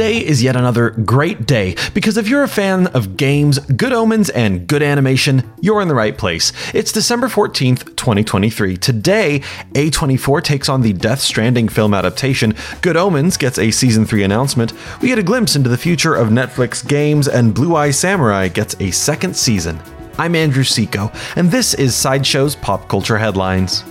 Today is yet another great day because if you're a fan of games, good omens, and good animation, you're in the right place. It's December 14th, 2023. Today, A24 takes on the Death Stranding film adaptation. Good Omens gets a season 3 announcement. We get a glimpse into the future of Netflix games, and Blue Eye Samurai gets a second season. I'm Andrew Seco, and this is Sideshow's Pop Culture Headlines.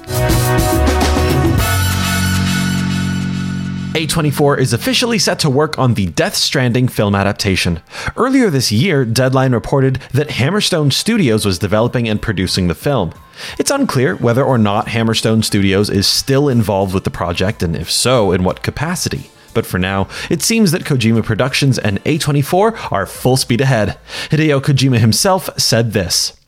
A24 is officially set to work on the Death Stranding film adaptation. Earlier this year, Deadline reported that Hammerstone Studios was developing and producing the film. It's unclear whether or not Hammerstone Studios is still involved with the project, and if so, in what capacity. But for now, it seems that Kojima Productions and A24 are full speed ahead. Hideo Kojima himself said this.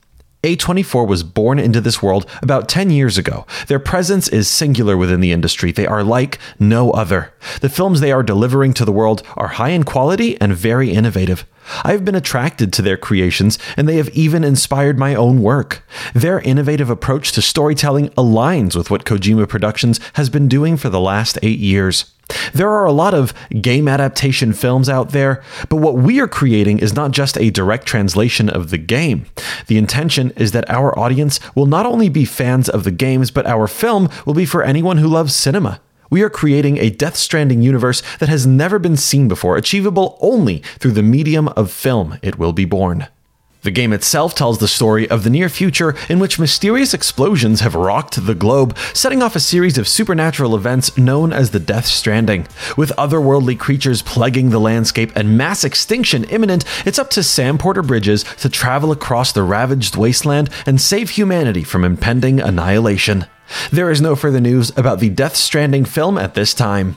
A24 was born into this world about 10 years ago. Their presence is singular within the industry. They are like no other. The films they are delivering to the world are high in quality and very innovative. I have been attracted to their creations, and they have even inspired my own work. Their innovative approach to storytelling aligns with what Kojima Productions has been doing for the last eight years. There are a lot of game adaptation films out there, but what we are creating is not just a direct translation of the game. The intention is that our audience will not only be fans of the games, but our film will be for anyone who loves cinema. We are creating a Death Stranding universe that has never been seen before, achievable only through the medium of film. It will be born. The game itself tells the story of the near future in which mysterious explosions have rocked the globe, setting off a series of supernatural events known as the Death Stranding. With otherworldly creatures plaguing the landscape and mass extinction imminent, it's up to Sam Porter Bridges to travel across the ravaged wasteland and save humanity from impending annihilation. There is no further news about the Death Stranding film at this time.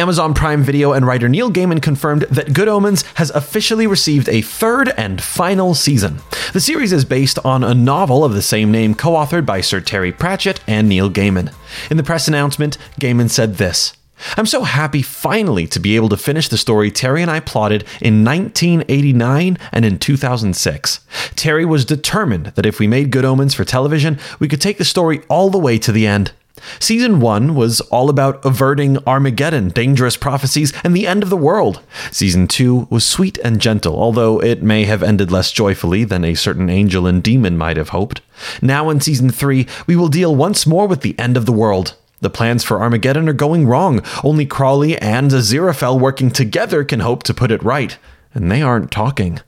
Amazon Prime Video and writer Neil Gaiman confirmed that Good Omens has officially received a third and final season. The series is based on a novel of the same name co authored by Sir Terry Pratchett and Neil Gaiman. In the press announcement, Gaiman said this. I'm so happy finally to be able to finish the story Terry and I plotted in 1989 and in 2006. Terry was determined that if we made Good Omens for television, we could take the story all the way to the end. Season 1 was all about averting Armageddon, dangerous prophecies, and the end of the world. Season 2 was sweet and gentle, although it may have ended less joyfully than a certain angel and demon might have hoped. Now in Season 3, we will deal once more with the end of the world. The plans for Armageddon are going wrong. Only Crowley and Aziraphale working together can hope to put it right. And they aren't talking.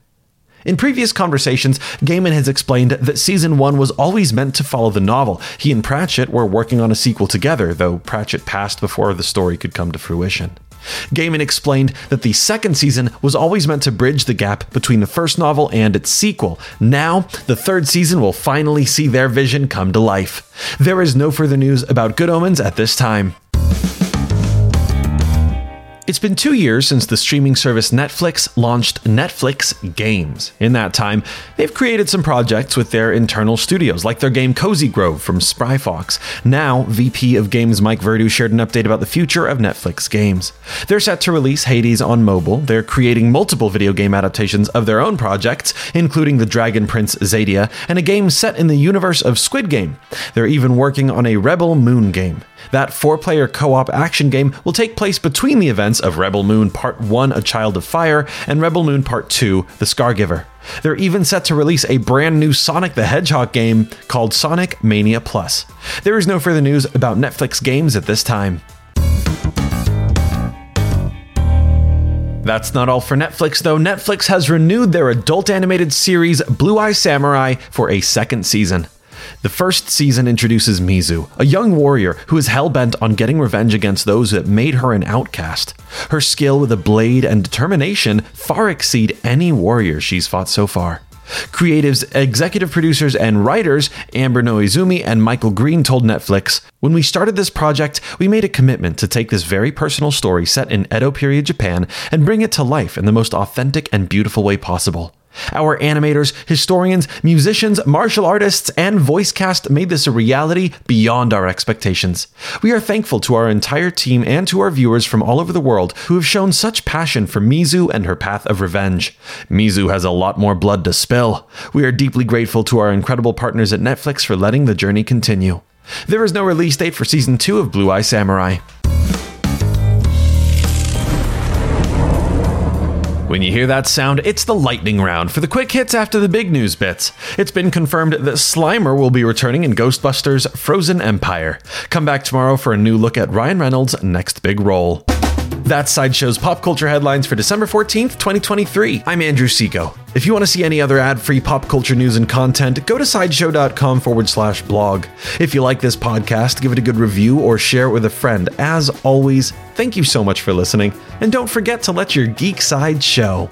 In previous conversations, Gaiman has explained that season 1 was always meant to follow the novel. He and Pratchett were working on a sequel together, though Pratchett passed before the story could come to fruition. Gaiman explained that the second season was always meant to bridge the gap between the first novel and its sequel. Now, the third season will finally see their vision come to life. There is no further news about Good Omens at this time. It's been two years since the streaming service Netflix launched Netflix Games. In that time, they've created some projects with their internal studios, like their game Cozy Grove from Spry Fox. Now, VP of Games Mike Verdu shared an update about the future of Netflix games. They're set to release Hades on mobile. They're creating multiple video game adaptations of their own projects, including the Dragon Prince Xadia and a game set in the universe of Squid Game. They're even working on a Rebel Moon game. That four player co op action game will take place between the events of Rebel Moon Part 1 A Child of Fire and Rebel Moon Part 2 The Scargiver. They're even set to release a brand new Sonic the Hedgehog game called Sonic Mania Plus. There is no further news about Netflix games at this time. That's not all for Netflix, though. Netflix has renewed their adult animated series Blue Eye Samurai for a second season. The first season introduces Mizu, a young warrior who is hell bent on getting revenge against those that made her an outcast. Her skill with a blade and determination far exceed any warrior she's fought so far. Creatives, executive producers, and writers Amber Noizumi and Michael Green told Netflix When we started this project, we made a commitment to take this very personal story set in Edo period Japan and bring it to life in the most authentic and beautiful way possible. Our animators, historians, musicians, martial artists, and voice cast made this a reality beyond our expectations. We are thankful to our entire team and to our viewers from all over the world who have shown such passion for Mizu and her path of revenge. Mizu has a lot more blood to spill. We are deeply grateful to our incredible partners at Netflix for letting the journey continue. There is no release date for season 2 of Blue Eye Samurai. When you hear that sound, it's the lightning round for the quick hits after the big news bits. It's been confirmed that Slimer will be returning in Ghostbusters Frozen Empire. Come back tomorrow for a new look at Ryan Reynolds' next big role. That's Sideshow's pop culture headlines for December 14th, 2023. I'm Andrew Seco. If you want to see any other ad free pop culture news and content, go to sideshow.com forward slash blog. If you like this podcast, give it a good review or share it with a friend. As always, thank you so much for listening, and don't forget to let your geek side show.